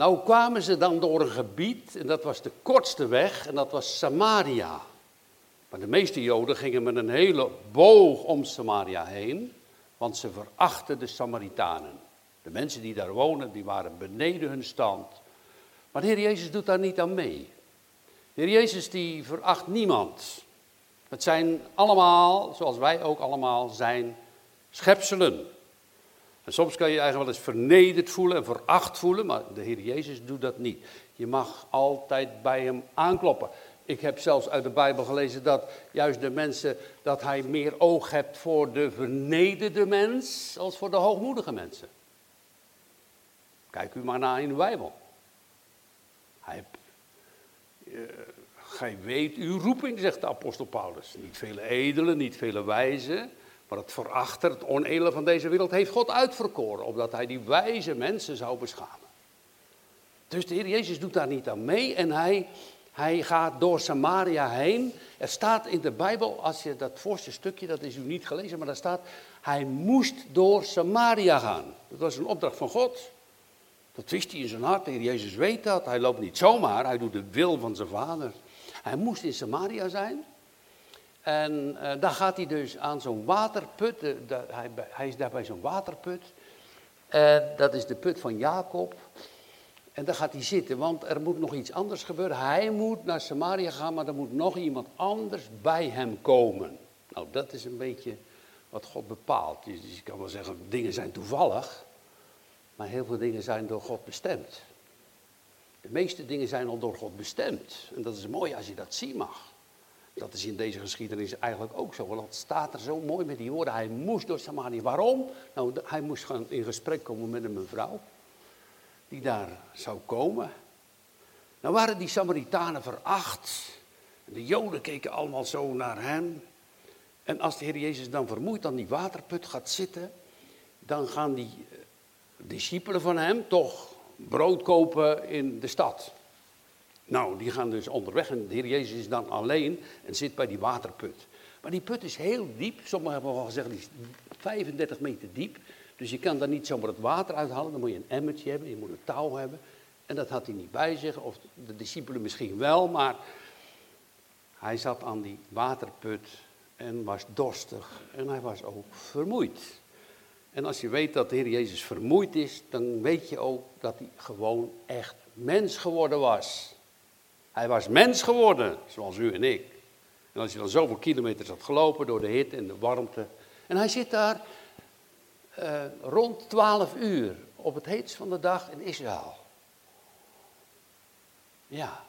Nou kwamen ze dan door een gebied, en dat was de kortste weg, en dat was Samaria. Maar de meeste Joden gingen met een hele boog om Samaria heen, want ze verachten de Samaritanen. De mensen die daar wonen, die waren beneden hun stand. Maar de Heer Jezus doet daar niet aan mee. De Heer Jezus die veracht niemand. Het zijn allemaal, zoals wij ook allemaal zijn, schepselen. En soms kan je je eigenlijk wel eens vernederd voelen en veracht voelen, maar de Heer Jezus doet dat niet. Je mag altijd bij hem aankloppen. Ik heb zelfs uit de Bijbel gelezen dat juist de mensen, dat hij meer oog hebt voor de vernederde mens als voor de hoogmoedige mensen. Kijk u maar naar in de Bijbel. Hij, uh, gij weet uw roeping, zegt de apostel Paulus. Niet vele edelen, niet vele wijzen, maar het verachter, het onedele van deze wereld heeft God uitverkoren, opdat hij die wijze mensen zou beschamen. Dus de Heer Jezus doet daar niet aan mee en hij, hij gaat door Samaria heen. Er staat in de Bijbel, als je dat voorste stukje, dat is u niet gelezen, maar daar staat, hij moest door Samaria gaan. Dat was een opdracht van God. Dat wist hij in zijn hart, de Heer Jezus weet dat. Hij loopt niet zomaar, hij doet de wil van zijn vader. Hij moest in Samaria zijn. En uh, daar gaat hij dus aan zo'n waterput. Hij, hij, is daar bij zo'n waterput. En dat is de put van Jacob. En daar gaat hij zitten, want er moet nog iets anders gebeuren. Hij moet naar Samaria gaan, maar er moet nog iemand anders bij hem komen. Nou, dat is een beetje wat God bepaalt. Je kan wel zeggen, dingen zijn toevallig. Maar heel veel dingen zijn door God bestemd. De meeste dingen zijn al door God bestemd. En dat is mooi als je dat zien mag. Dat is in deze geschiedenis eigenlijk ook zo. Want het staat er zo mooi met die woorden. Hij moest door Samaria. Waarom? Nou, hij moest gaan in gesprek komen met een mevrouw. Die daar zou komen. Nou waren die Samaritanen veracht. De Joden keken allemaal zo naar hem. En als de Heer Jezus dan vermoeid aan die waterput gaat zitten. Dan gaan die eh, discipelen van hem toch brood kopen in de stad. Nou, die gaan dus onderweg en de Heer Jezus is dan alleen en zit bij die waterput. Maar die put is heel diep, sommigen hebben al gezegd, die is 35 meter diep. Dus je kan daar niet zomaar het water uithalen, dan moet je een emmertje hebben, je moet een touw hebben. En dat had hij niet bij zich, of de discipelen misschien wel, maar hij zat aan die waterput en was dorstig en hij was ook vermoeid. En als je weet dat de Heer Jezus vermoeid is, dan weet je ook dat hij gewoon echt mens geworden was. Hij was mens geworden, zoals u en ik. En als je dan zoveel kilometers had gelopen door de hitte en de warmte. En hij zit daar uh, rond 12 uur op het heetst van de dag in Israël. Ja.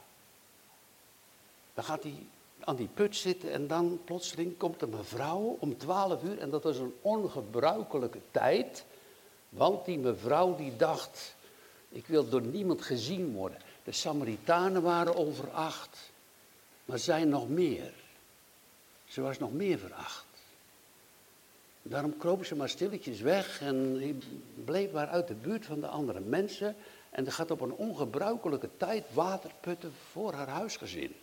Dan gaat hij aan die put zitten en dan plotseling komt een mevrouw om 12 uur. En dat was een ongebruikelijke tijd. Want die mevrouw die dacht, ik wil door niemand gezien worden. De Samaritanen waren overacht, maar zij nog meer. Ze was nog meer veracht. Daarom kroop ze maar stilletjes weg en bleef maar uit de buurt van de andere mensen. En gaat op een ongebruikelijke tijd water putten voor haar huisgezin.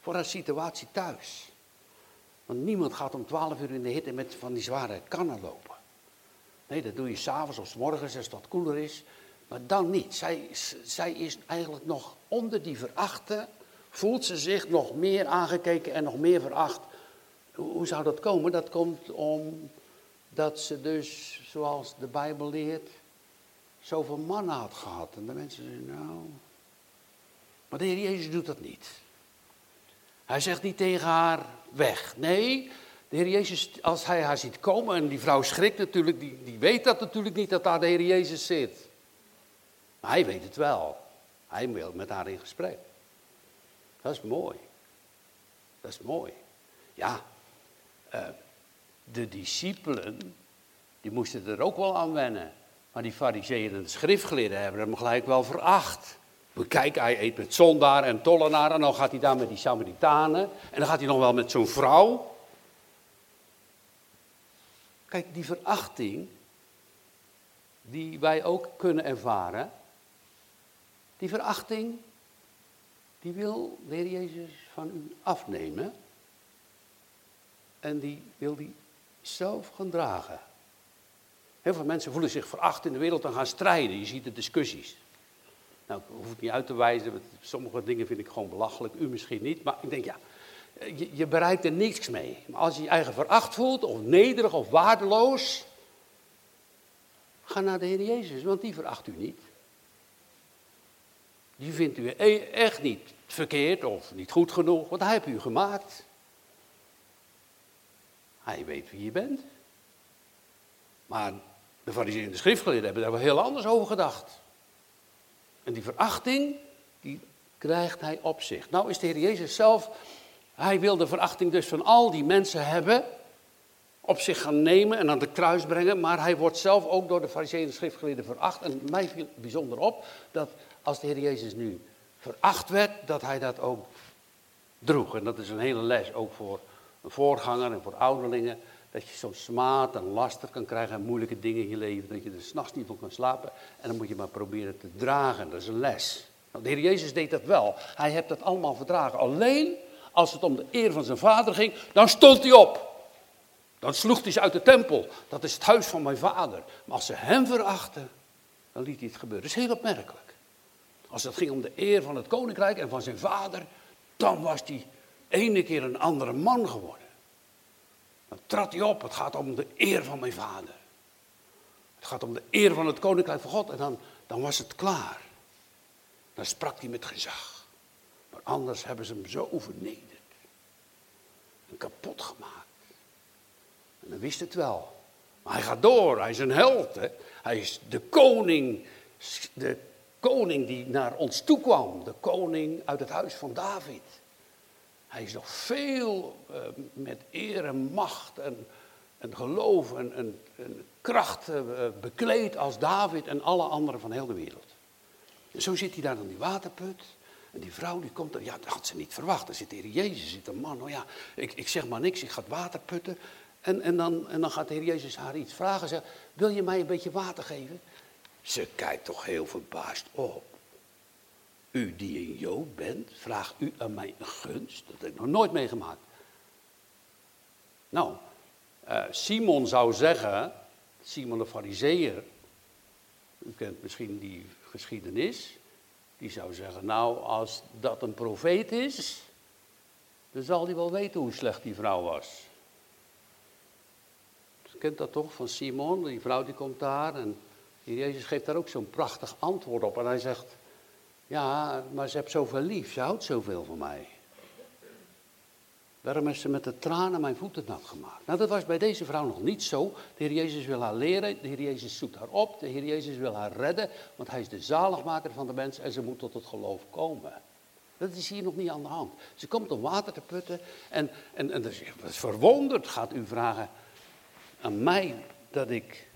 Voor haar situatie thuis. Want niemand gaat om twaalf uur in de hitte met van die zware kannen lopen. Nee, dat doe je s'avonds of s morgens als het wat koeler is. Maar dan niet. Zij, zij is eigenlijk nog onder die verachte, voelt ze zich nog meer aangekeken en nog meer veracht. Hoe zou dat komen? Dat komt omdat ze dus, zoals de Bijbel leert, zoveel mannen had gehad. En de mensen zeggen, nou... Maar de Heer Jezus doet dat niet. Hij zegt niet tegen haar, weg. Nee, de Heer Jezus, als hij haar ziet komen, en die vrouw schrikt natuurlijk, die, die weet dat natuurlijk niet, dat daar de Heer Jezus zit. Maar hij weet het wel. Hij wil met haar in gesprek. Dat is mooi. Dat is mooi. Ja, uh, de discipelen, die moesten er ook wel aan wennen. Maar die fariseeën en de schriftgeleerden hebben hem gelijk wel veracht. We kijken, hij eet met zondaar en tollenaar en dan gaat hij daar met die Samaritanen. En dan gaat hij nog wel met zo'n vrouw. Kijk, die verachting die wij ook kunnen ervaren, die verachting, die wil de Heer Jezus van u afnemen. En die wil die zelf gaan dragen. Heel veel mensen voelen zich veracht in de wereld en gaan strijden. Je ziet de discussies. Nou, hoef ik niet uit te wijzen, sommige dingen vind ik gewoon belachelijk, u misschien niet. Maar ik denk, ja, je, je bereikt er niks mee. Maar als je je eigen veracht voelt, of nederig of waardeloos, ga naar de Heer Jezus, want die veracht u niet. Die vindt u e- echt niet verkeerd of niet goed genoeg, want hij heeft u gemaakt. Hij weet wie je bent. Maar de fariseeën en de schriftgeleerden hebben daar wel heel anders over gedacht. En die verachting, die krijgt hij op zich. Nou is de Heer Jezus zelf, hij wil de verachting dus van al die mensen hebben, op zich gaan nemen en aan de kruis brengen, maar hij wordt zelf ook door de fariseeën en de schriftgeleerden veracht. En mij viel bijzonder op dat als de Heer Jezus nu veracht werd, dat hij dat ook droeg. En dat is een hele les, ook voor een voorganger en voor ouderlingen. Dat je zo'n smaad en laster kan krijgen en moeilijke dingen in je leven. Dat je er s'nachts niet van kan slapen. En dan moet je maar proberen te dragen. Dat is een les. Nou, de Heer Jezus deed dat wel. Hij heeft dat allemaal verdragen. Alleen als het om de eer van zijn vader ging, dan stond hij op. Dan sloeg hij ze uit de tempel. Dat is het huis van mijn vader. Maar als ze hem verachten, dan liet hij het gebeuren. Dat is heel opmerkelijk. Als het ging om de eer van het koninkrijk en van zijn vader, dan was hij ene keer een andere man geworden. Dan trad hij op, het gaat om de eer van mijn vader. Het gaat om de eer van het koninkrijk van God en dan, dan was het klaar. Dan sprak hij met gezag. Maar anders hebben ze hem zo vernederd. En kapot gemaakt. En dan wist het wel. Maar hij gaat door, hij is een held. Hè? Hij is de koning, de koning die naar ons toe kwam. De koning uit het huis van David. Hij is nog veel uh, met eer en macht en, en geloof en, en, kracht uh, bekleed als David en alle anderen van heel de wereld. En zo zit hij daar aan die waterput. En die vrouw die komt er, ja, dat had ze niet verwacht. Er zit de Heer Jezus, zit een man. Oh ja, ik, ik zeg maar niks, ik ga het water putten. En, en, dan, en dan gaat de Heer Jezus haar iets vragen. Zegt, wil je mij een beetje water geven? Ze kijkt toch heel verbaasd op. U die een Jood bent, vraagt u aan mij een gunst? Dat heb ik nog nooit meegemaakt. Nou, uh, Simon zou zeggen, Simon de Fariseer, u kent misschien die geschiedenis, die zou zeggen, nou als dat een profeet is, dan zal hij wel weten hoe slecht die vrouw was. U kent dat toch van Simon, die vrouw die komt daar en Jezus geeft daar ook zo'n prachtig antwoord op en hij zegt, ja, maar ze heeft zoveel lief, ze houdt zoveel van mij. Daarom heeft ze met de tranen mijn voeten nat gemaakt. Nou, dat was bij deze vrouw nog niet zo. De Heer Jezus wil haar leren, de Heer Jezus zoekt haar op, de Heer Jezus wil haar redden, want hij is de zaligmaker van de mens en ze moet tot het geloof komen. Dat is hier nog niet aan de hand. Ze komt om water te putten en, en, en dat is verwonderd, gaat u vragen aan mij dat ik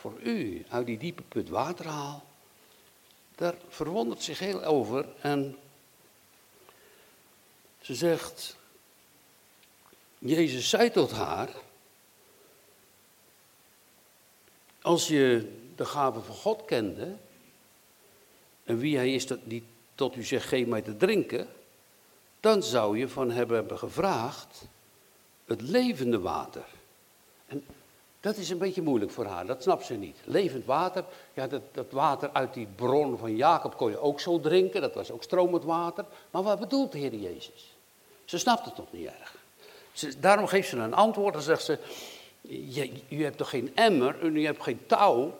voor u uit die diepe put water haal daar verwondert zich heel over en ze zegt, Jezus zei tot haar, als je de gave van God kende en wie hij is die tot u zegt, geef mij te drinken, dan zou je van hem hebben gevraagd het levende water. En dat is een beetje moeilijk voor haar, dat snapt ze niet. Levend water, ja, dat, dat water uit die bron van Jacob kon je ook zo drinken, dat was ook stromend water. Maar wat bedoelt de Heer Jezus? Ze snapt het nog niet erg. Daarom geeft ze een antwoord en zegt ze, je, u hebt toch geen emmer, u hebt geen touw.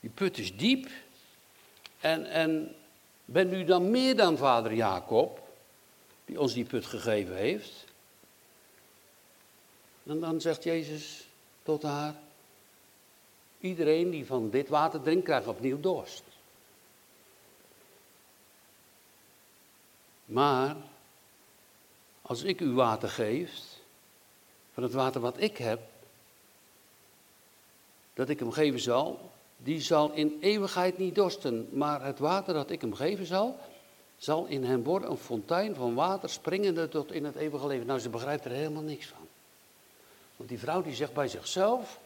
Die put is diep. En, en bent u dan meer dan vader Jacob, die ons die put gegeven heeft? En dan zegt Jezus tot haar, iedereen die van dit water drinkt, krijgt opnieuw dorst. Maar als ik u water geef, van het water wat ik heb, dat ik hem geven zal, die zal in eeuwigheid niet dorsten. Maar het water dat ik hem geven zal, zal in hem worden een fontein van water springende tot in het eeuwige leven. Nou, ze begrijpt er helemaal niks van. Want die vrouw die zegt bij zichzelf,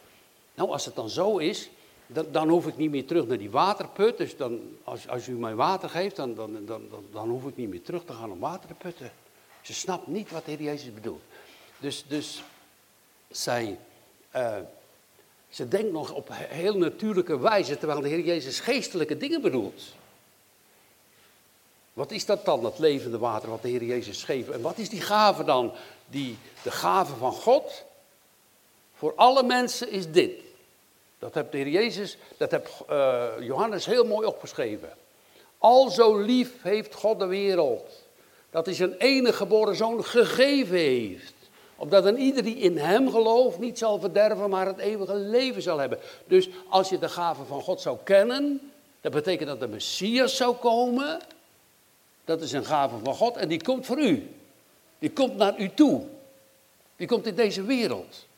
nou als het dan zo is, dan, dan hoef ik niet meer terug naar die waterput. Dus dan, als, als u mij water geeft, dan, dan, dan, dan, hoef ik niet meer terug te gaan om water te putten. Ze snapt niet wat de Heer Jezus bedoelt. Dus, dus zij, uh, Ze denkt nog op heel natuurlijke wijze, terwijl de Heer Jezus geestelijke dingen bedoelt. Wat is dat dan, dat levende water wat de Heer Jezus geeft? En wat is die gave dan? Die, de gave van God voor alle mensen is dit. Dat heeft de Heer Jezus, dat heeft uh, Johannes heel mooi opgeschreven. Al zo lief heeft God de wereld, dat hij zijn enige geboren zoon gegeven heeft. Opdat een ieder die in hem gelooft niet zal verderven, maar het eeuwige leven zal hebben. Dus als je de gave van God zou kennen, dat betekent dat de Messias zou komen. Dat is een gave van God en die komt voor u. Die komt naar u toe. Die komt in deze wereld.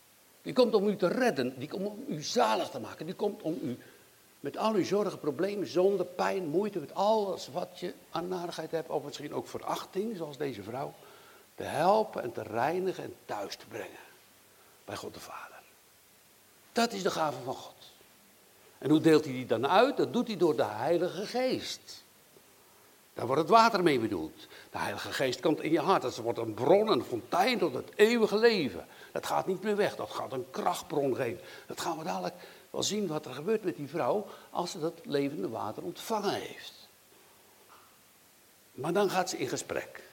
Die komt om u te redden. Die komt om u zalig te maken. Die komt om u met al uw zorgen, problemen, zonde, pijn, moeite, met alles wat je aan narigheid hebt, of misschien ook verachting, zoals deze vrouw, te helpen en te reinigen en thuis te brengen bij God de Vader. Dat is de gave van God. En hoe deelt hij die dan uit? Dat doet hij door de Heilige Geest. Daar wordt het water mee bedoeld. De Heilige Geest komt in je hart. Dat wordt een bron, een fontein tot het eeuwige leven. Dat gaat niet meer weg. Dat gaat een krachtbron geven. Dat gaan we dadelijk wel zien wat er gebeurt met die vrouw als ze dat levende water ontvangen heeft. Maar dan gaat ze in gesprek.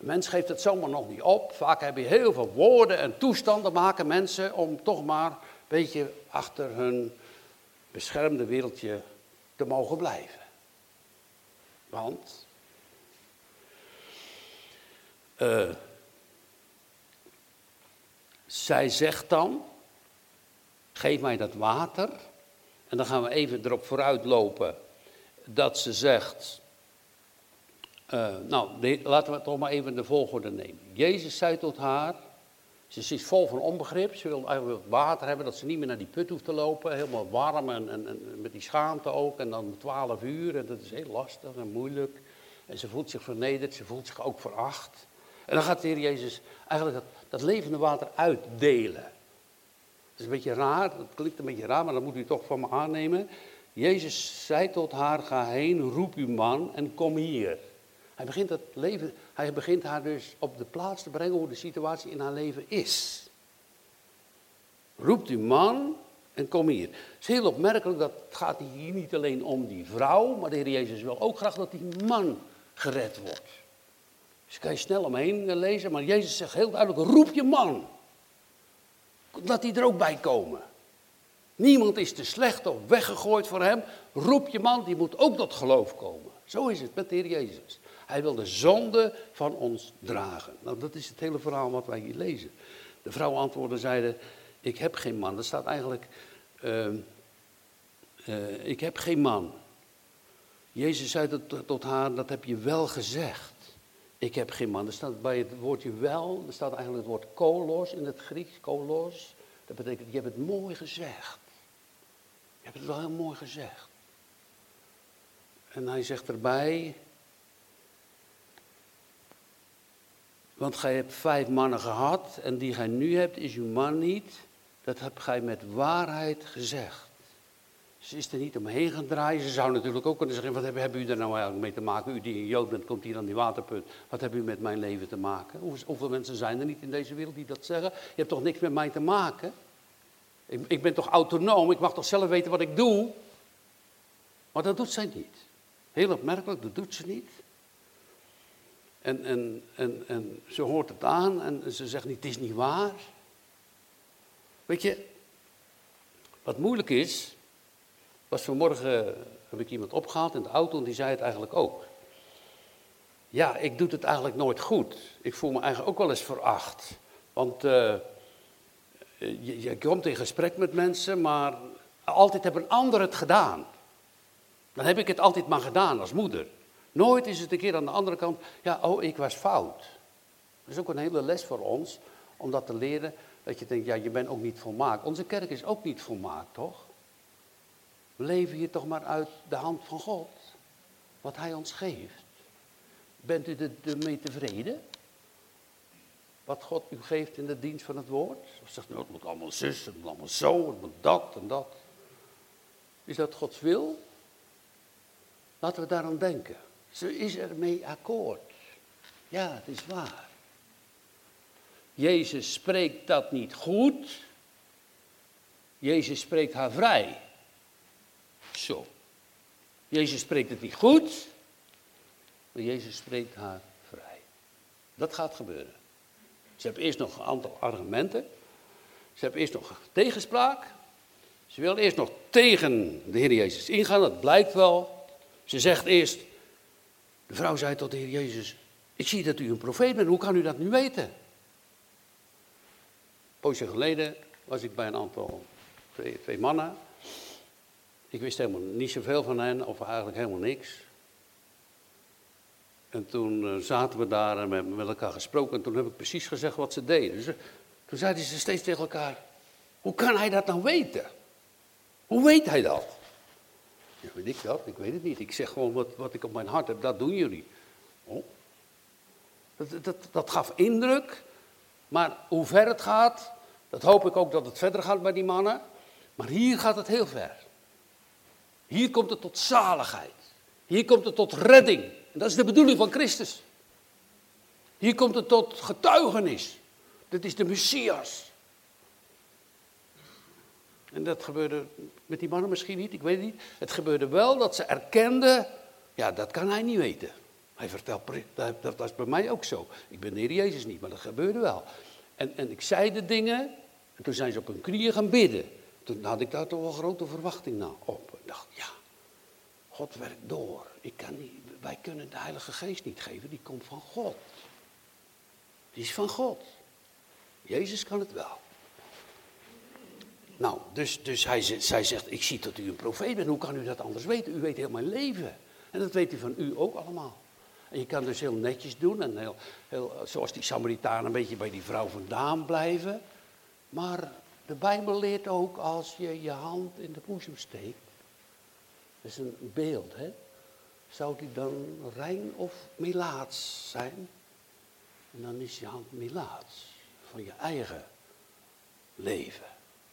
Een mens geeft het zomaar nog niet op. Vaak heb je heel veel woorden en toestanden maken mensen om toch maar een beetje achter hun beschermde wereldje te mogen blijven. Want uh, zij zegt dan, geef mij dat water. En dan gaan we even erop vooruit lopen dat ze zegt, uh, nou laten we toch maar even de volgorde nemen. Jezus zei tot haar, ze is vol van onbegrip, ze wil eigenlijk water hebben, dat ze niet meer naar die put hoeft te lopen, helemaal warm en, en, met die schaamte ook, en dan 12 uur, en dat is heel lastig en moeilijk. En ze voelt zich vernederd, ze voelt zich ook veracht. En dan gaat de Heer Jezus eigenlijk dat, dat levende water uitdelen. Dat is een beetje raar, dat klinkt een beetje raar, maar dat moet u toch van me aannemen. Jezus zei tot haar, ga heen, roep uw man en kom hier. Hij begint, het leven, hij begint haar dus op de plaats te brengen hoe de situatie in haar leven is. Roept uw man en kom hier. Het is heel opmerkelijk dat het gaat hier niet alleen om die vrouw, maar de Heer Jezus wil ook graag dat die man gered wordt. Dus kan je snel omheen lezen, maar Jezus zegt heel duidelijk, roep je man. Laat die er ook bij komen. Niemand is te slecht of weggegooid voor hem. Roep je man, die moet ook tot geloof komen. Zo is het met de Heer Jezus. Hij wil de zonde van ons dragen. Nou, dat is het hele verhaal wat wij hier lezen. De vrouw antwoordde, zeiden, ik heb geen man. Dat staat eigenlijk, uh, uh, ik heb geen man. Jezus zei tot haar, dat heb je wel gezegd. Ik heb geen man. Er staat bij het woordje wel, er staat eigenlijk het woord kolos in het Grieks, kolos. Dat betekent, je hebt het mooi gezegd. Je hebt het wel heel mooi gezegd. En hij zegt erbij, want gij hebt vijf mannen gehad en die gij nu hebt is uw man niet. Dat hebt gij met waarheid gezegd. Ze is er niet omheen gaan draaien. Ze zou natuurlijk ook kunnen zeggen, wat hebben, hebben u er nou eigenlijk mee te maken? U die een Jood bent, komt hier aan die waterput. Wat hebben u met mijn leven te maken? Hoeveel mensen zijn er niet in deze wereld die dat zeggen? Je hebt toch niks met mij te maken? Ik, ik ben toch autonoom, ik mag toch zelf weten wat ik doe? Maar dat doet zij niet. Heel opmerkelijk, dat doet ze niet. En, en, en, en ze hoort het aan en ze zegt niet, het is niet waar. Weet je, wat moeilijk is, was vanmorgen, heb ik iemand opgehaald in de auto en die zei het eigenlijk ook. Ja, ik doe het eigenlijk nooit goed. Ik voel me eigenlijk ook wel eens veracht. Want uh, je, je, komt in gesprek met mensen, maar altijd hebben een ander het gedaan. Dan heb ik het altijd maar gedaan als moeder. Nooit is het een keer aan de andere kant, ja, oh, ik was fout. Dat is ook een hele les voor ons, om dat te leren, dat je denkt, ja, je bent ook niet volmaakt. Onze kerk is ook niet volmaakt, toch? Leven hier toch maar uit de hand van God. Wat Hij ons geeft. Bent u ermee tevreden? Wat God u geeft in de dienst van het woord? Of zegt u, nou, het moet allemaal zus, het moet allemaal zo, het moet dat en dat. Is dat Gods wil? Laten we daaraan denken. Ze is ermee akkoord. Ja, het is waar. Jezus spreekt dat niet goed. Jezus spreekt haar vrij. Zo. Jezus spreekt het niet goed, maar Jezus spreekt haar vrij. Dat gaat gebeuren. Ze hebben eerst nog een aantal argumenten. Ze hebben eerst nog tegenspraak. Ze wil eerst nog tegen de Heer Jezus ingaan, dat blijkt wel. Ze zegt eerst, de vrouw zei tot de Heer Jezus, ik zie dat u een profeet bent, hoe kan u dat nu weten? Een poosje geleden was ik bij een aantal, twee, twee mannen. Ik wist helemaal niet zoveel van hen, of eigenlijk helemaal niks. En toen eh, zaten we daar en we hebben met elkaar gesproken. En toen heb ik precies gezegd wat ze deden. Dus, toen zeiden ze steeds tegen elkaar: Hoe kan hij dat nou weten? Hoe weet hij dat? Ja, weet ik dat? Ik weet het niet. Ik zeg gewoon wat, wat ik op mijn hart heb, dat doen jullie. Oh. Dat, dat, dat gaf indruk. Maar hoe ver het gaat, dat hoop ik ook dat het verder gaat bij die mannen. Maar hier gaat het heel ver. Hier komt het tot zaligheid. Hier komt het tot redding. En dat is de bedoeling van Christus. Hier komt het tot getuigenis. Dit is de Messias. En dat gebeurde met die mannen misschien niet, ik weet het niet. Het gebeurde wel dat ze erkenden, ja, dat kan hij niet weten. Hij vertelt, dat, was bij mij ook zo. Ik ben de Heer Jezus niet, maar dat gebeurde wel. En, en ik zei de dingen, en toen zijn ze op hun knieën gaan bidden. Toen had ik daar toch wel grote verwachting op. Dacht, ja, God werkt door. Ik kan niet, wij kunnen de Heilige Geest niet geven, die komt van God. Die is van God. Jezus kan het wel. Nou, dus, dus hij, zij zegt, ik zie dat u een profeet bent, hoe kan u dat anders weten? U weet heel mijn leven. En dat weet u van u ook allemaal. En je kan dus heel netjes doen en heel, heel, zoals die Samaritaan een beetje bij die vrouw vandaan blijven. Maar de Bijbel leert ook als je je hand in de boezem steekt. Is een beeld, hè. Zou die dan rein of melaats zijn? En dan is je hand melaats van je eigen leven.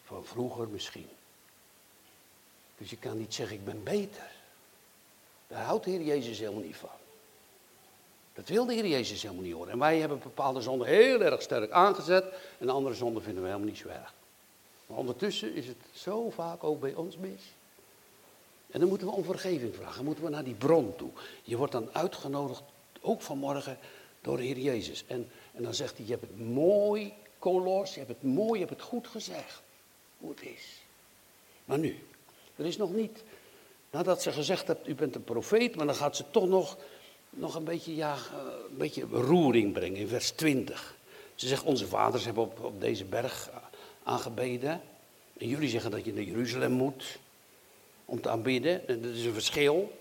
Van vroeger misschien. Dus je kan niet zeggen, ik ben beter. Daar houdt de Heer Jezus helemaal niet van. Dat wil de Heer Jezus helemaal niet horen. En wij hebben bepaalde zonden heel erg sterk aangezet. En andere zonden vinden we helemaal niet zo erg. Maar ondertussen is het zo vaak ook bij ons mis. En dan moeten we om vergeving vragen. Dan moeten we naar die bron toe. Je wordt dan uitgenodigd, ook vanmorgen, door de Heer Jezus. En, en dan zegt hij, je hebt het mooi, kolos, je hebt het mooi, je hebt het goed gezegd hoe het is. Maar nu, er is nog niet, nadat ze gezegd heeft, u bent een profeet, maar dan gaat ze toch nog, nog een, beetje, ja, eh, een beetje roering brengen in vers 20. Ze zegt, onze vaders hebben op, op deze berg aangebeden. En jullie zeggen dat je naar Jeruzalem moet om te aanbidden. En dat is een verschil.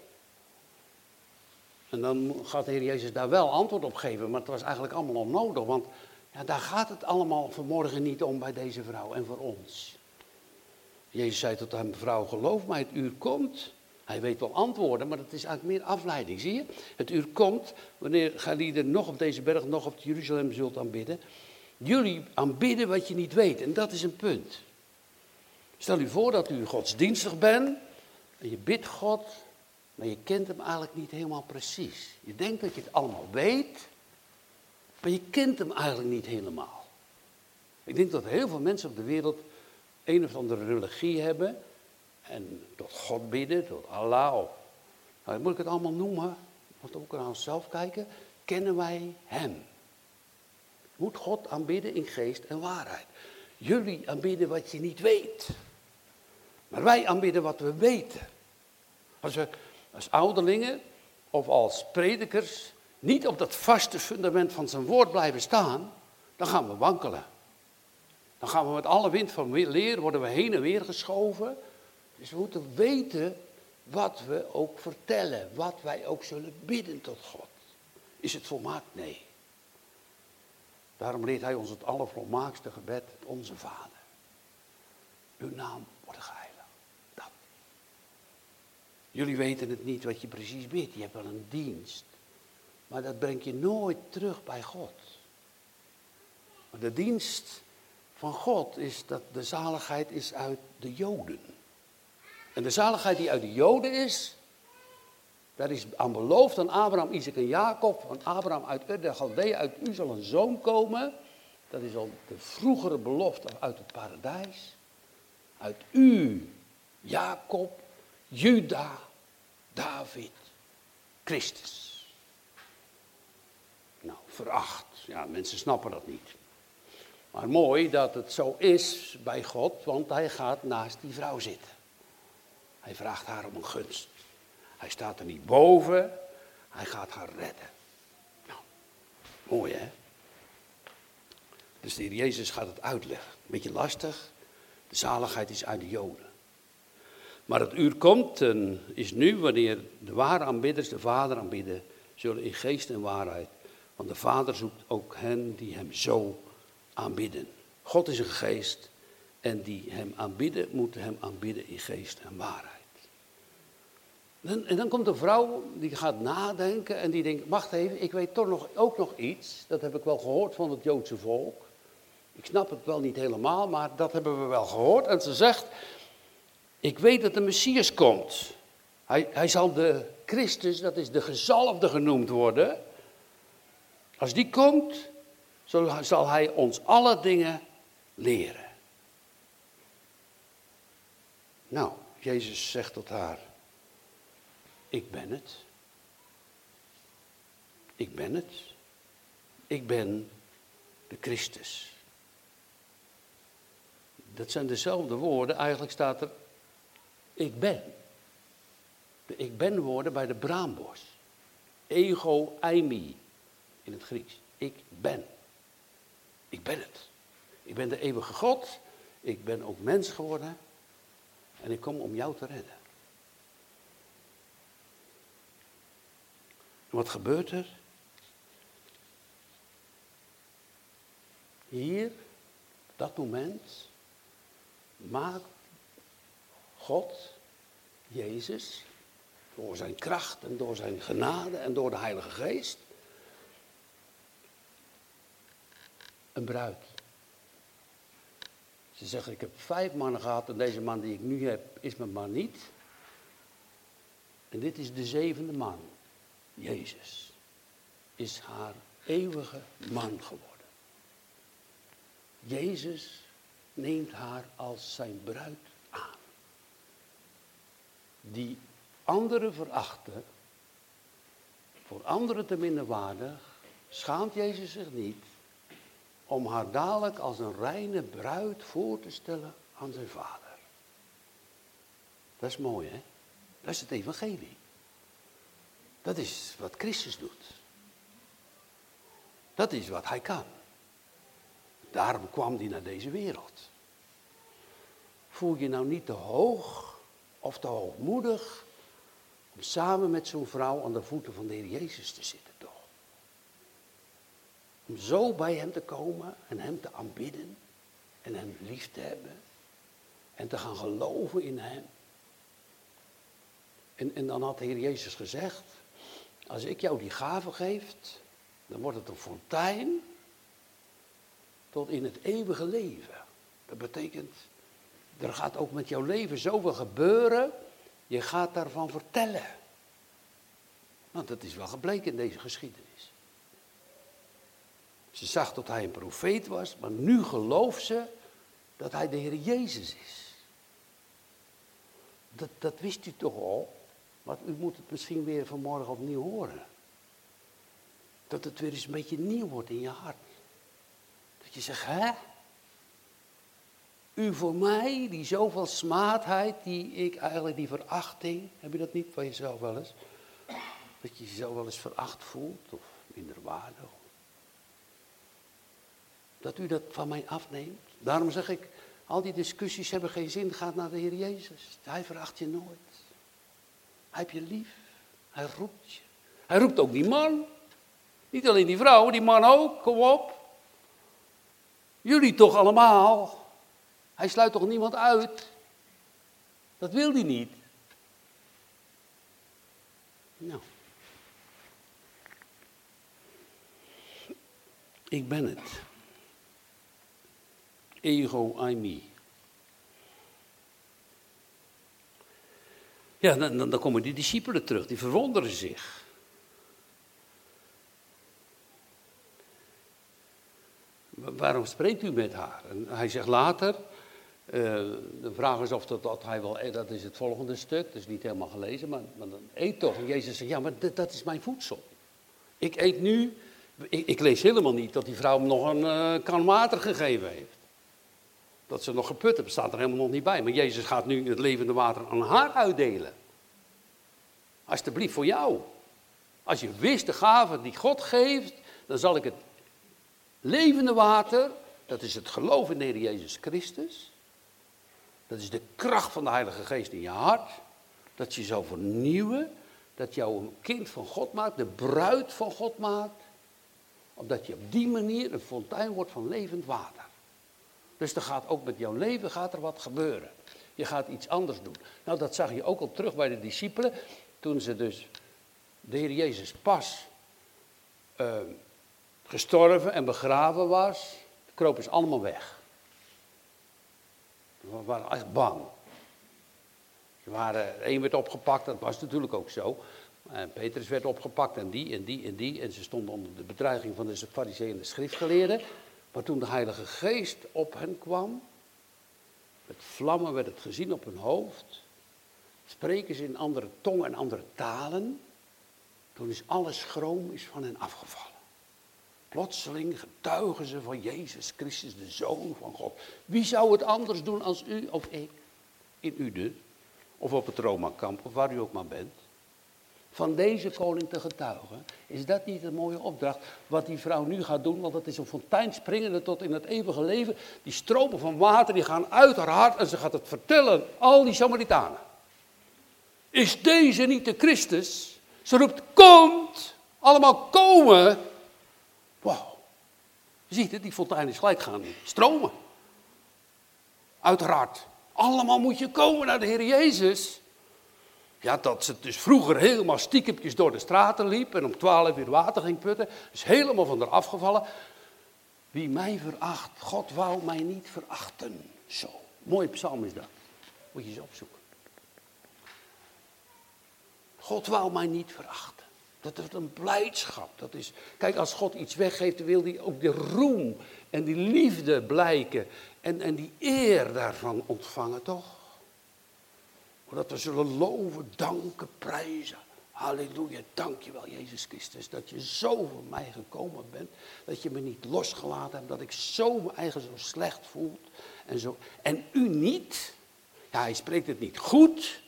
En dan gaat de Heer Jezus daar wel antwoord op geven, maar het was eigenlijk allemaal onnodig, want ja, daar gaat het allemaal vanmorgen niet om bij deze vrouw en voor ons. Jezus zei tot hem, vrouw, geloof mij, het uur komt. Hij weet wel antwoorden, maar het is eigenlijk meer afleiding, zie je? Het uur komt wanneer jullie nog op deze berg, nog op Jeruzalem zult aanbidden. Jullie aanbidden wat je niet weet, en dat is een punt. Stel u voor dat u godsdienstig bent en je bidt God, maar je kent hem eigenlijk niet helemaal precies. Je denkt dat je het allemaal weet, maar je kent hem eigenlijk niet helemaal. Ik denk dat heel veel mensen op de wereld een of andere religie hebben en tot God bidden, tot Allah. Nou, moet ik het allemaal noemen? Moet ook naar onszelf kijken. Kennen wij Hem? Moet God aanbidden in geest en waarheid. Jullie aanbidden wat je niet weet. Maar wij aanbidden wat we weten. Als we als ouderlingen of als predikers niet op dat vaste fundament van zijn woord blijven staan, dan gaan we wankelen. Dan gaan we met alle wind van leer, worden we heen en weer geschoven. Dus we moeten weten wat we ook vertellen, wat wij ook zullen bidden tot God. Is het volmaakt? Nee. Daarom leert hij ons het allervolmaakste gebed, onze Vader. Uw naam wordt geheiligd. Dat. Jullie weten het niet wat je precies bidt. Je hebt wel een dienst. Maar dat brengt je nooit terug bij God. Maar de dienst van God is dat de zaligheid is uit de Joden. En de zaligheid die uit de Joden is, daar is aan beloofd aan Abraham, Isaac en Jacob, van Abraham uit Ur, de Galdeeën, uit u zal een zoon komen. Dat is al de vroegere belofte uit het paradijs. Uit u, Jacob, Juda, David, Christus. Nou, veracht. Ja, mensen snappen dat niet. Maar mooi dat het zo is bij God, want hij gaat naast die vrouw zitten. Hij vraagt haar om een gunst. Hij staat er niet boven, hij gaat haar redden. Nou, mooi hè? Dus de heer Jezus gaat het uitleggen. Beetje lastig. De zaligheid is uit de Joden. Maar het uur komt en is nu wanneer de ware aanbidders de Vader aanbidden, zullen in geest en waarheid. Want de Vader zoekt ook hen die hem zo aanbidden. God is een geest en die hem aanbidden, moeten hem aanbidden in geest en waarheid. En dan komt een vrouw die gaat nadenken en die denkt, wacht even, ik weet toch nog, ook nog iets, dat heb ik wel gehoord van het Joodse volk. Ik snap het wel niet helemaal, maar dat hebben we wel gehoord. En ze zegt, ik weet dat de Messias komt. Hij, hij zal de Christus, dat is de gezalfde genoemd worden. Als die komt, zal hij ons alle dingen leren. Nou, Jezus zegt tot haar, ik ben het. Ik ben het. Ik ben de Christus. Dat zijn dezelfde woorden. Eigenlijk staat er ik ben. De ik ben woorden bij de braambos. Ego eimi in het Grieks. Ik ben. Ik ben het. Ik ben de eeuwige God. Ik ben ook mens geworden. En ik kom om jou te redden. En wat gebeurt er? Hier, op dat moment, maakt God, Jezus, door zijn kracht en door zijn genade en door de Heilige Geest, een bruid. Ze zeggen, ik heb vijf mannen gehad en deze man die ik nu heb is mijn man niet. En dit is de zevende man, Jezus, is haar eeuwige man geworden. Jezus neemt haar als zijn bruid. Die anderen verachten, voor anderen te minderwaardig, schaamt Jezus zich niet om haar dadelijk als een reine bruid voor te stellen aan zijn vader. Dat is mooi, hè? Dat is het evangelie. Dat is wat Christus doet. Dat is wat hij kan. Daarom kwam hij naar deze wereld. Voel je nou niet te hoog of te hoogmoedig om samen met zo'n vrouw aan de voeten van de Heer Jezus te zitten, toch? Om zo bij Hem te komen en Hem te aanbidden en Hem lief te hebben en te gaan geloven in Hem. En, en dan had de Heer Jezus gezegd, als ik jou die gave geef, dan wordt het een fontein tot in het eeuwige leven. Dat betekent, er gaat ook met jouw leven zoveel gebeuren, je gaat daarvan vertellen. Want dat is wel gebleken in deze geschiedenis. Ze zag dat hij een profeet was, maar nu gelooft ze dat hij de Heer Jezus is. Dat, dat wist u toch al, maar u moet het misschien weer vanmorgen opnieuw horen. Dat het weer eens een beetje nieuw wordt in je hart. Dat je zegt, hè? U voor mij, die zoveel smaadheid, die ik eigenlijk, die verachting, heb je dat niet van jezelf wel eens? Dat je jezelf wel eens veracht voelt of minderwaardig. Dat u dat van mij afneemt. Daarom zeg ik, al die discussies hebben geen zin, gaat naar de Heer Jezus. Hij veracht je nooit. Hij heeft je lief. Hij roept je. Hij roept ook die man. Niet alleen die vrouw, die man ook. Kom op. Jullie toch allemaal. Hij sluit toch niemand uit? Dat wil hij niet. Nou. Ik ben het. Ego, I, me. Ja, dan, dan, dan komen die discipelen terug, die verwonderen zich. Waarom spreekt u met haar? En hij zegt later, Uh, de vraag is of dat, hij wel, dat is het volgende stuk, is niet helemaal gelezen, maar, maar dan eet toch. En Jezus zegt, ja, maar dat is mijn voedsel. Ik eet nu, ik, ik, lees helemaal niet dat die vrouw hem nog een uh, kan water gegeven heeft. Dat ze nog geput hebben, staat er helemaal nog niet bij. Maar Jezus gaat nu het levende water aan haar uitdelen. Alsjeblieft voor jou. Als je wist de gave die God geeft, dan zal ik het levende water, dat is het geloof in de Jezus Christus. Dat is de kracht van de Heilige Geest in je hart. Dat je zou vernieuwen. Dat jou een kind van God maakt, de bruid van God maakt. Omdat je op die manier een fontein wordt van levend water. Dus er gaat ook met jouw leven gaat er wat gebeuren. Je gaat iets anders doen. Nou, dat zag je ook al terug bij de discipelen. Toen ze dus de Heer Jezus pas uh, gestorven en begraven was, kropen ze allemaal weg. We waren echt bang. Ze waren, één werd opgepakt, dat was natuurlijk ook zo. En Petrus werd opgepakt en die en die en die. En ze stonden onder de bedreiging van de fariseeën en de schriftgeleerden. Maar toen de Heilige Geest op hen kwam, met vlammen werd het gezien op hun hoofd. Spreken ze in andere tongen en andere talen. Toen is alle schroom is van hen afgevallen. Plotseling getuigen ze van Jezus Christus, de Zoon van God. Wie zou het anders doen als u of ik? In u dus. Of op het Roma-kamp, of waar u ook maar bent. Van deze koning te getuigen. Is dat niet een mooie opdracht? Wat die vrouw nu gaat doen, want dat is een fontein springende tot in het eeuwige leven. Die stromen van water, die gaan uit haar hart en ze gaat het vertellen. Al die Samaritanen. Is deze niet de Christus? Ze roept, komt! Allemaal komen! Wauw. Je ziet het, die fontein is gelijk gaan stromen. Uiteraard. Allemaal moet je komen naar de Heer Jezus. Ja, dat ze dus vroeger helemaal stiekempjes door de straten liep en om twaalf uur water ging putten. Is helemaal van haar afgevallen. Wie mij veracht, God wou mij niet verachten. Zo, mooi psalm is dat. Moet je eens opzoeken. God wou mij niet verachten. Dat is een blijdschap. Dat is, kijk, als God iets weggeeft, wil hij ook de roem en die liefde blijken. En, en die eer daarvan ontvangen, toch? Dat we zullen loven, danken, prijzen. Halleluja, dank je wel, Jezus Christus, dat je zo voor mij gekomen bent. Dat je me niet losgelaten hebt, dat ik zo me eigen zo slecht voel. En, zo. en u niet. Ja, hij spreekt het niet goed.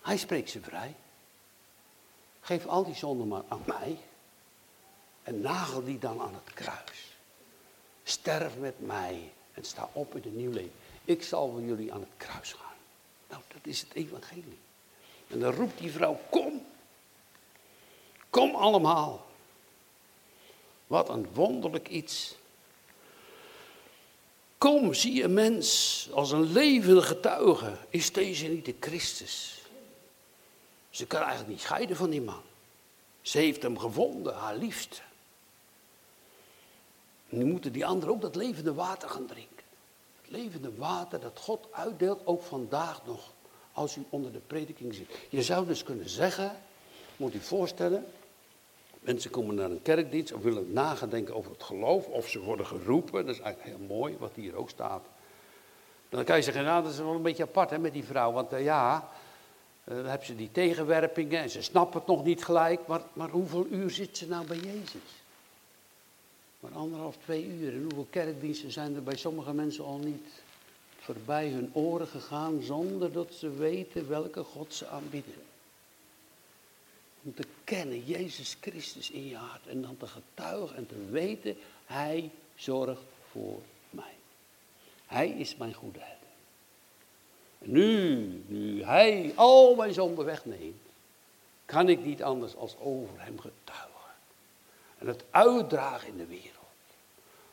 Hij spreekt ze vrij. Geef al die zonden maar aan mij. En nagel die dan aan het kruis. Sterf met mij en sta op in een nieuw leven. Ik zal voor jullie aan het kruis gaan. Nou, dat is het evangelie. En dan roept die vrouw, kom. Kom allemaal. Wat een wonderlijk iets. Kom, zie een mens als een levende getuige. Is deze niet de Christus? Ze kan eigenlijk niet scheiden van die man. Ze heeft hem gevonden, haar liefste. nu moeten die anderen ook dat levende water gaan drinken. Het levende water dat God uitdeelt, ook vandaag nog, als u onder de prediking zit. Je zou dus kunnen zeggen, moet u voorstellen, mensen komen naar een kerkdienst of willen nagedenken over het geloof, of ze worden geroepen, dat is eigenlijk heel mooi, wat hier ook staat. Dan kan je zeggen, nou dat is wel een beetje apart hè, met die vrouw, want uh, ja, dan hebben ze die tegenwerpingen en ze snappen het nog niet gelijk. Maar, maar hoeveel uur zit ze nou bij Jezus? Maar anderhalf, twee uur. En hoeveel kerkdiensten zijn er bij sommige mensen al niet voorbij hun oren gegaan zonder dat ze weten welke God ze aanbieden. Om te kennen Jezus Christus in je hart en dan te getuigen en te weten, Hij zorgt voor mij. Hij is mijn goede herder. Nu, nu hij al mijn zonden wegneemt, kan ik niet anders als over hem getuigen. En het uitdragen in de wereld.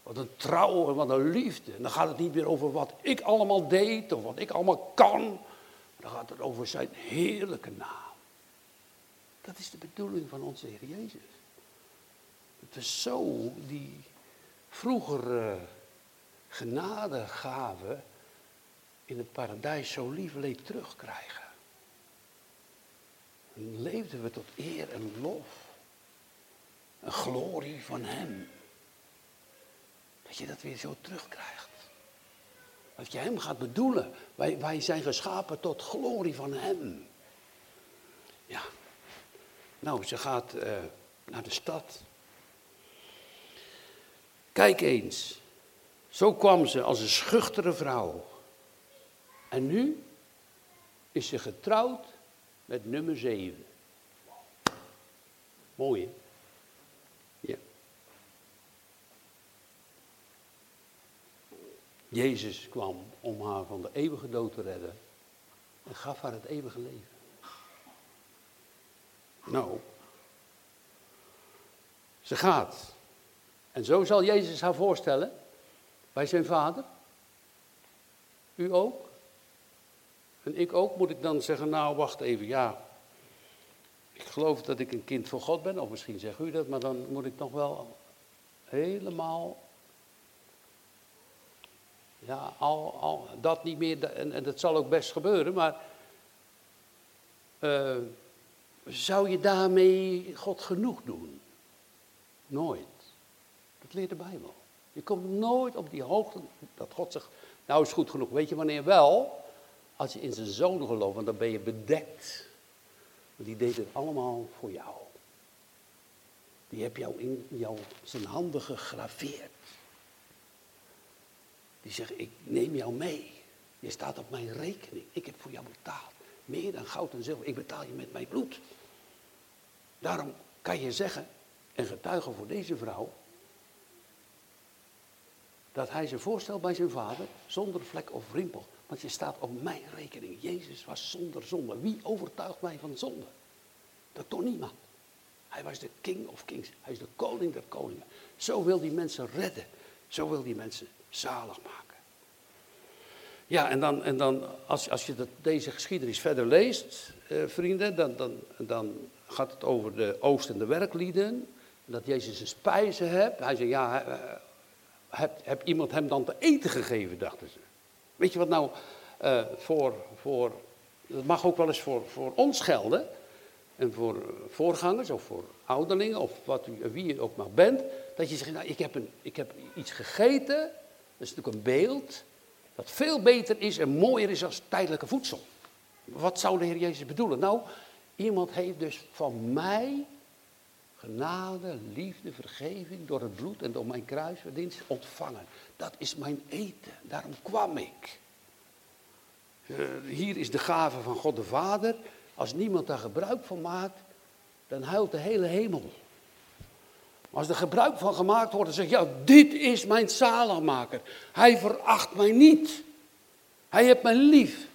Wat een trouw en wat een liefde. En dan gaat het niet meer over wat ik allemaal deed of wat ik allemaal kan. Dan gaat het over zijn heerlijke naam. Dat is de bedoeling van onze Heer Jezus. Het is zo die vroegere genadegaven in het paradijs zo lief leed terugkrijgen. En leefden we tot eer en lof. Een glorie van Hem. Dat je dat weer zo terugkrijgt. Dat je hem gaat bedoelen. Wij, wij zijn geschapen tot glorie van hem. Ja. Nou, ze gaat uh, naar de stad. Kijk eens. Zo kwam ze als een schuchtere vrouw. En nu is ze getrouwd met nummer 7. Mooi, hè? Ja. Jezus kwam om haar van de eeuwige dood te redden en gaf haar het eeuwige leven. Nou, ze gaat. En zo zal Jezus haar voorstellen bij zijn vader. U ook? En ik ook? Moet ik dan zeggen, nou wacht even, ja. Ik geloof dat ik een kind van God ben, of misschien zegt u dat, maar dan moet ik nog wel helemaal ja, al, al dat niet meer, en, en dat zal ook best gebeuren, maar uh, zou je daarmee God genoeg doen? Nooit. Dat leert de Bijbel. Je komt nooit op die hoogte dat God zegt, nou is goed genoeg. Weet je wanneer wel? Als je in zijn zoon gelooft, want dan ben je bedekt. Want die deed het allemaal voor jou. Die heb jou in jou, zijn handen gegraveerd. Die zegt, ik neem jou mee. Je staat op mijn rekening. Ik heb voor jou betaald. Meer dan goud en zilver. Ik betaal je met mijn bloed. Daarom kan je zeggen en getuigen voor deze vrouw. Dat hij ze voorstelt bij zijn vader zonder vlek of rimpel. Want je staat op mijn rekening. Jezus was zonder zonde. Wie overtuigt mij van zonde? Dat toch niemand. Hij was de king of kings. Hij is de koning der koningen. Zo wil die mensen redden. Zo wil die mensen zalig maken. Ja, en dan, en dan als, als je dat, deze geschiedenis verder leest, eh, vrienden, dan, dan, dan gaat het over de oost- en de werklieden. Dat Jezus een spijze hebt. Hij zei, ja, eh, heb, heb iemand hem dan te eten gegeven, dachten ze. Weet je wat nou uh, voor, voor, dat mag ook wel eens voor, voor ons gelden. En voor voorgangers of voor ouderlingen of wat u, wie je ook maar bent. Dat je zegt, nou, ik heb, een, ik heb iets gegeten. Dat is natuurlijk een beeld. Dat veel beter is en mooier is als tijdelijke voedsel. Wat zou de Heer Jezus bedoelen? Nou, iemand heeft dus van mij genade, liefde, vergeving door het bloed en door mijn kruisverdienst ontvangen. Dat is mijn eten, daarom kwam ik. Uh, hier is de gave van God de Vader. Als niemand daar gebruik van maakt, dan huilt de hele hemel. Als er gebruik van gemaakt wordt, dan zeg je, ja, dit is mijn zaligmaker. Hij veracht mij niet. Hij heeft mij lief.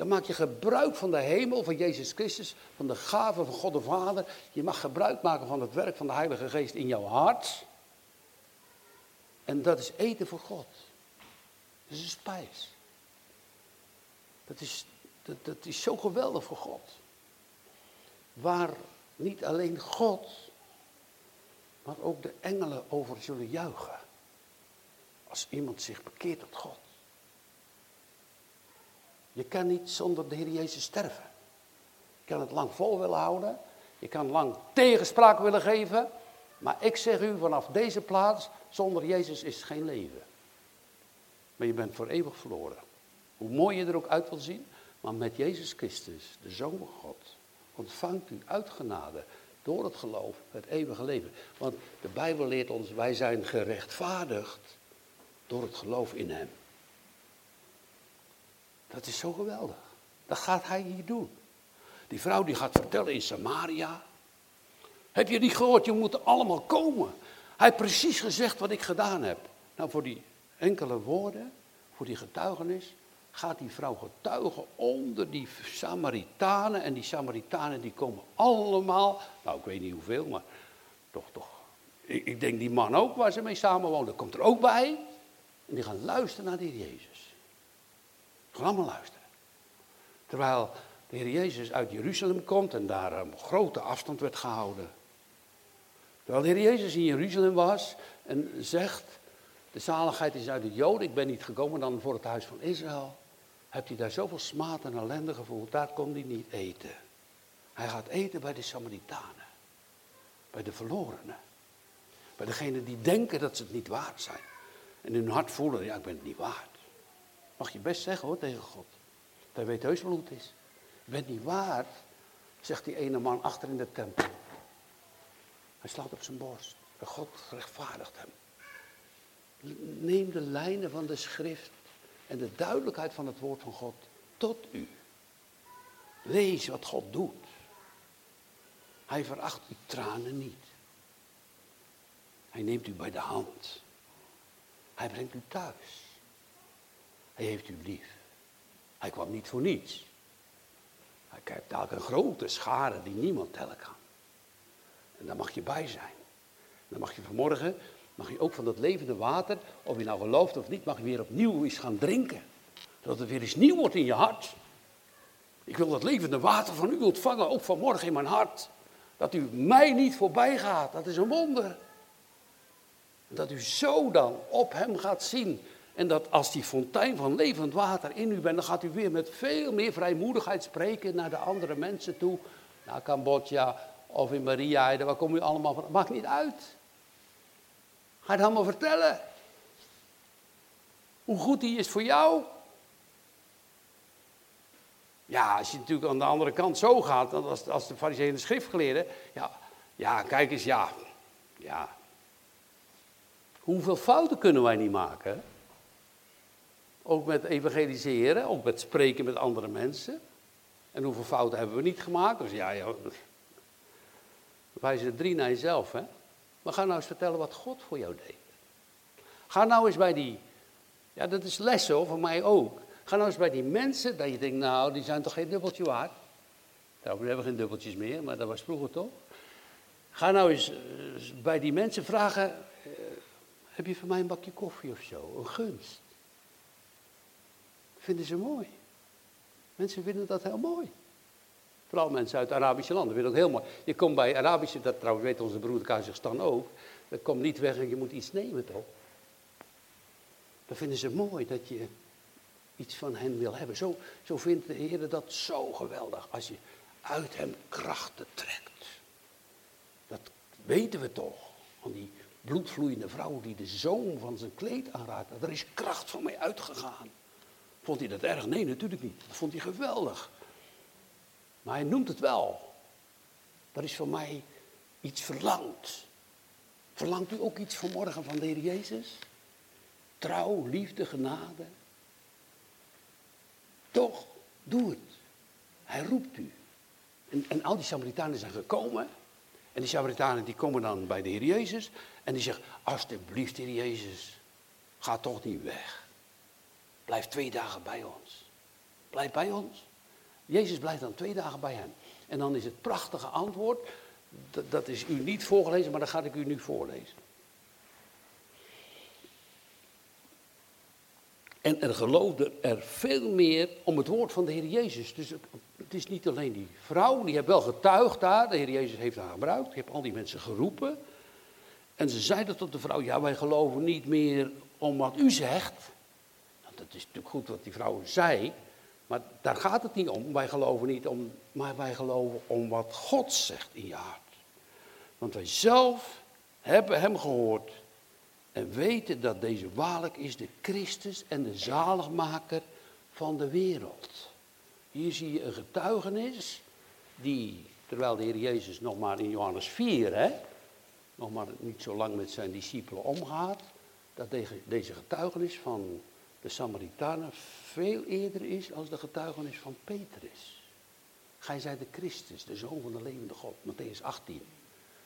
Dan maak je gebruik van de hemel, van Jezus Christus, van de gave van God de Vader. Je mag gebruik maken van het werk van de Heilige Geest in jouw hart. En dat is eten voor God. Dat is een spijs. Dat is, dat, dat is zo geweldig voor God. Waar niet alleen God, maar ook de engelen over zullen juichen. Als iemand zich bekeert tot God. Je kan niet zonder de Heer Jezus sterven. Je kan het lang vol willen houden. Je kan lang tegenspraak willen geven. Maar ik zeg u vanaf deze plaats, zonder Jezus is geen leven. Maar je bent voor eeuwig verloren. Hoe mooi je er ook uit wil zien. Maar met Jezus Christus, de Zoon van God, ontvangt u uit genade door het geloof het eeuwige leven. Want de Bijbel leert ons, wij zijn gerechtvaardigd door het geloof in Hem. Dat is zo geweldig. Dat gaat hij hier doen. Die vrouw die gaat vertellen in Samaria. Heb je niet gehoord? Je moet allemaal komen. Hij heeft precies gezegd wat ik gedaan heb. Nou, voor die enkele woorden, voor die getuigenis, gaat die vrouw getuigen onder die Samaritanen. En die Samaritanen die komen allemaal, nou ik weet niet hoeveel, maar toch, toch. Ik, ik denk die man ook waar ze mee samenwonen, komt er ook bij. En die gaan luisteren naar die Jezus. Gaan allemaal luisteren. Terwijl de Heer Jezus uit Jeruzalem komt en daar een grote afstand werd gehouden. Terwijl de Heer Jezus in Jeruzalem was en zegt, de zaligheid is uit de Joden, ik ben niet gekomen dan voor het huis van Israël. Hebt hij daar zoveel smaad en ellende gevoeld, daar kon hij niet eten. Hij gaat eten bij de Samaritanen, bij de verlorenen. Bij degenen die denken dat ze het niet waard zijn. En hun hart voelen, ja ik ben het niet waard. Mag je best zeggen hoor tegen God. Hij weet heus wel hoe het is. Je bent niet waard, zegt die ene man achter in de tempel. Hij slaat op zijn borst. God rechtvaardigt hem. Neem de lijnen van de schrift en de duidelijkheid van het woord van God tot u. Lees wat God doet. Hij veracht uw tranen niet. Hij neemt u bij de hand. Hij brengt u thuis. Hij heeft u lief. Hij kwam niet voor niets. Hij kijkt daar een grote schare die niemand tellen kan. En daar mag je bij zijn. Dan mag je vanmorgen, mag je ook van dat levende water, of je nou gelooft of niet, mag je weer opnieuw eens gaan drinken. Dat het weer eens nieuw wordt in je hart. Ik wil dat levende water van u ontvangen, ook vanmorgen in mijn hart. Dat u mij niet voorbij gaat, dat is een wonder. Dat u zo dan op hem gaat zien. En dat als die fontein van levend water in u bent, dan gaat u weer met veel meer vrijmoedigheid spreken naar de andere mensen toe. Naar Cambodja of in Maria, waar kom u allemaal van? Maakt niet uit. Ga het allemaal vertellen. Hoe goed die is voor jou. Ja, als je natuurlijk aan de andere kant zo gaat, als, als de fariseeën de schriftgeleerden. Ja, ja, kijk eens, ja. Ja. Hoeveel fouten kunnen wij niet maken? Ook met evangeliseren, ook met spreken met andere mensen. En hoeveel fouten hebben we niet gemaakt? Dus ja, wij zijn drie naar jezelf, hè. Maar ga nou eens vertellen wat God voor jou deed. Ga nou eens bij die, ja dat is lessen voor mij ook. Ga nou eens bij die mensen dat je denkt, nou die zijn toch geen dubbeltje waard. Nou, we hebben geen dubbeltjes meer, maar dat was vroeger toch. Ga nou eens eh, bij die mensen vragen, eh, heb je voor mij een bakje koffie of zo, een gunst. Vinden ze mooi. Mensen vinden dat heel mooi. Vooral mensen uit Arabische landen vinden dat heel mooi. Je komt bij Arabische, dat trouwens weet onze broeder Kazachstan ook. Dat komt niet weg en je moet iets nemen toch? Dan vinden ze mooi dat je iets van hen wil hebben. Zo, zo vindt de Heer dat zo geweldig. Als je uit hem krachten trekt. Dat weten we toch. Van die bloedvloeiende vrouw die de zoom van zijn kleed aanraakte. Er is kracht van mij uitgegaan. Vond hij dat erg? Nee, natuurlijk niet. Dat vond hij geweldig. Maar hij noemt het wel. Dat is voor mij iets verlangd. Verlangt u ook iets vanmorgen van de Heer Jezus? Trouw, liefde, genade. Toch, doe het. Hij roept u. En, al die Samaritanen zijn gekomen. En die Samaritanen die komen dan bij de Heer Jezus. En die zeggen, alsjeblieft Heer Jezus, ga toch niet weg. Blijf twee dagen bij ons. Blijf bij ons. Jezus blijft dan twee dagen bij hem. En dan is het prachtige antwoord, dat, dat is u niet voorgelezen, maar dat ga ik u nu voorlezen. En er geloofde er veel meer om het woord van de Heer Jezus. Dus het, is niet alleen die vrouw, die heeft wel getuigd daar. De Heer Jezus heeft haar gebruikt. Die heeft al die mensen geroepen. En ze zeiden tot de vrouw, ja wij geloven niet meer om wat u zegt. Dat is natuurlijk goed wat die vrouw zei. Maar daar gaat het niet om. Wij geloven niet om, maar wij geloven om wat God zegt in je hart. Want wij zelf hebben hem gehoord en weten dat deze waarlijk is de Christus en de zaligmaker van de wereld. Hier zie je een getuigenis die, terwijl de Heer Jezus nog maar in Johannes 4, hè, nog maar niet zo lang met zijn discipelen omgaat, dat deze getuigenis van de Samaritanen veel eerder is als de getuigenis van Petrus. Gij zijt de Christus, de Zoon van de levende God, Matthäus 18.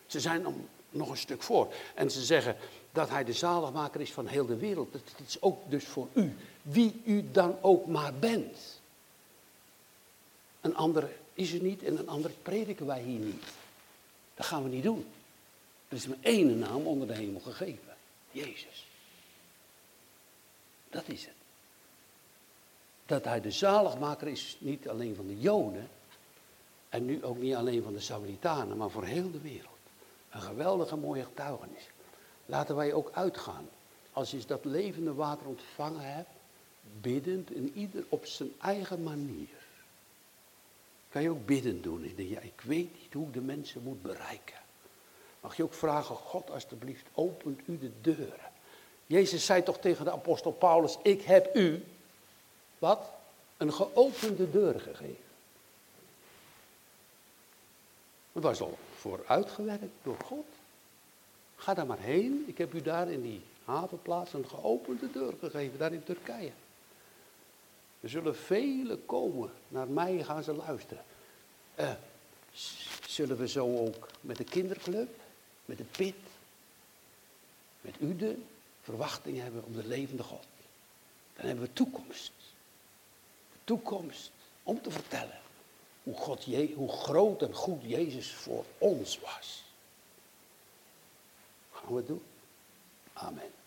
Ze zijn dan nog een stuk voor. En ze zeggen dat hij de zaligmaker is van heel de wereld. Dat is ook dus voor u, wie u dan ook maar bent. Een ander is er niet en een ander prediken wij hier niet. Dat gaan we niet doen. Er is maar één naam onder de hemel gegeven. Jezus. Dat is het. Dat hij de zaligmaker is, niet alleen van de Joden. En nu ook niet alleen van de Samaritanen, maar voor heel de wereld. Een geweldige mooie getuigenis. Laten wij ook uitgaan. Als je dat levende water ontvangen hebt, biddend en ieder op zijn eigen manier. Kan je ook bidden doen. Ik denk, ja, ik weet niet hoe ik de mensen moet bereiken. Mag je ook vragen, God alstublieft, opent u de deuren. Jezus zei toch tegen de apostel Paulus, ik heb u. wat? Een geopende deur gegeven. Het was al vooruitgewerkt door God. Ga daar maar heen. Ik heb u daar in die havenplaats een geopende deur gegeven, daar in Turkije. Er zullen velen komen. Naar mij gaan ze luisteren. Uh, zullen we zo ook met de kinderclub, met de pit, met u de verwachting hebben om de levende God. Dan hebben we toekomst. Toekomst om te vertellen hoe, God, hoe groot en goed Jezus voor ons was. Gaan we het doen? Amen.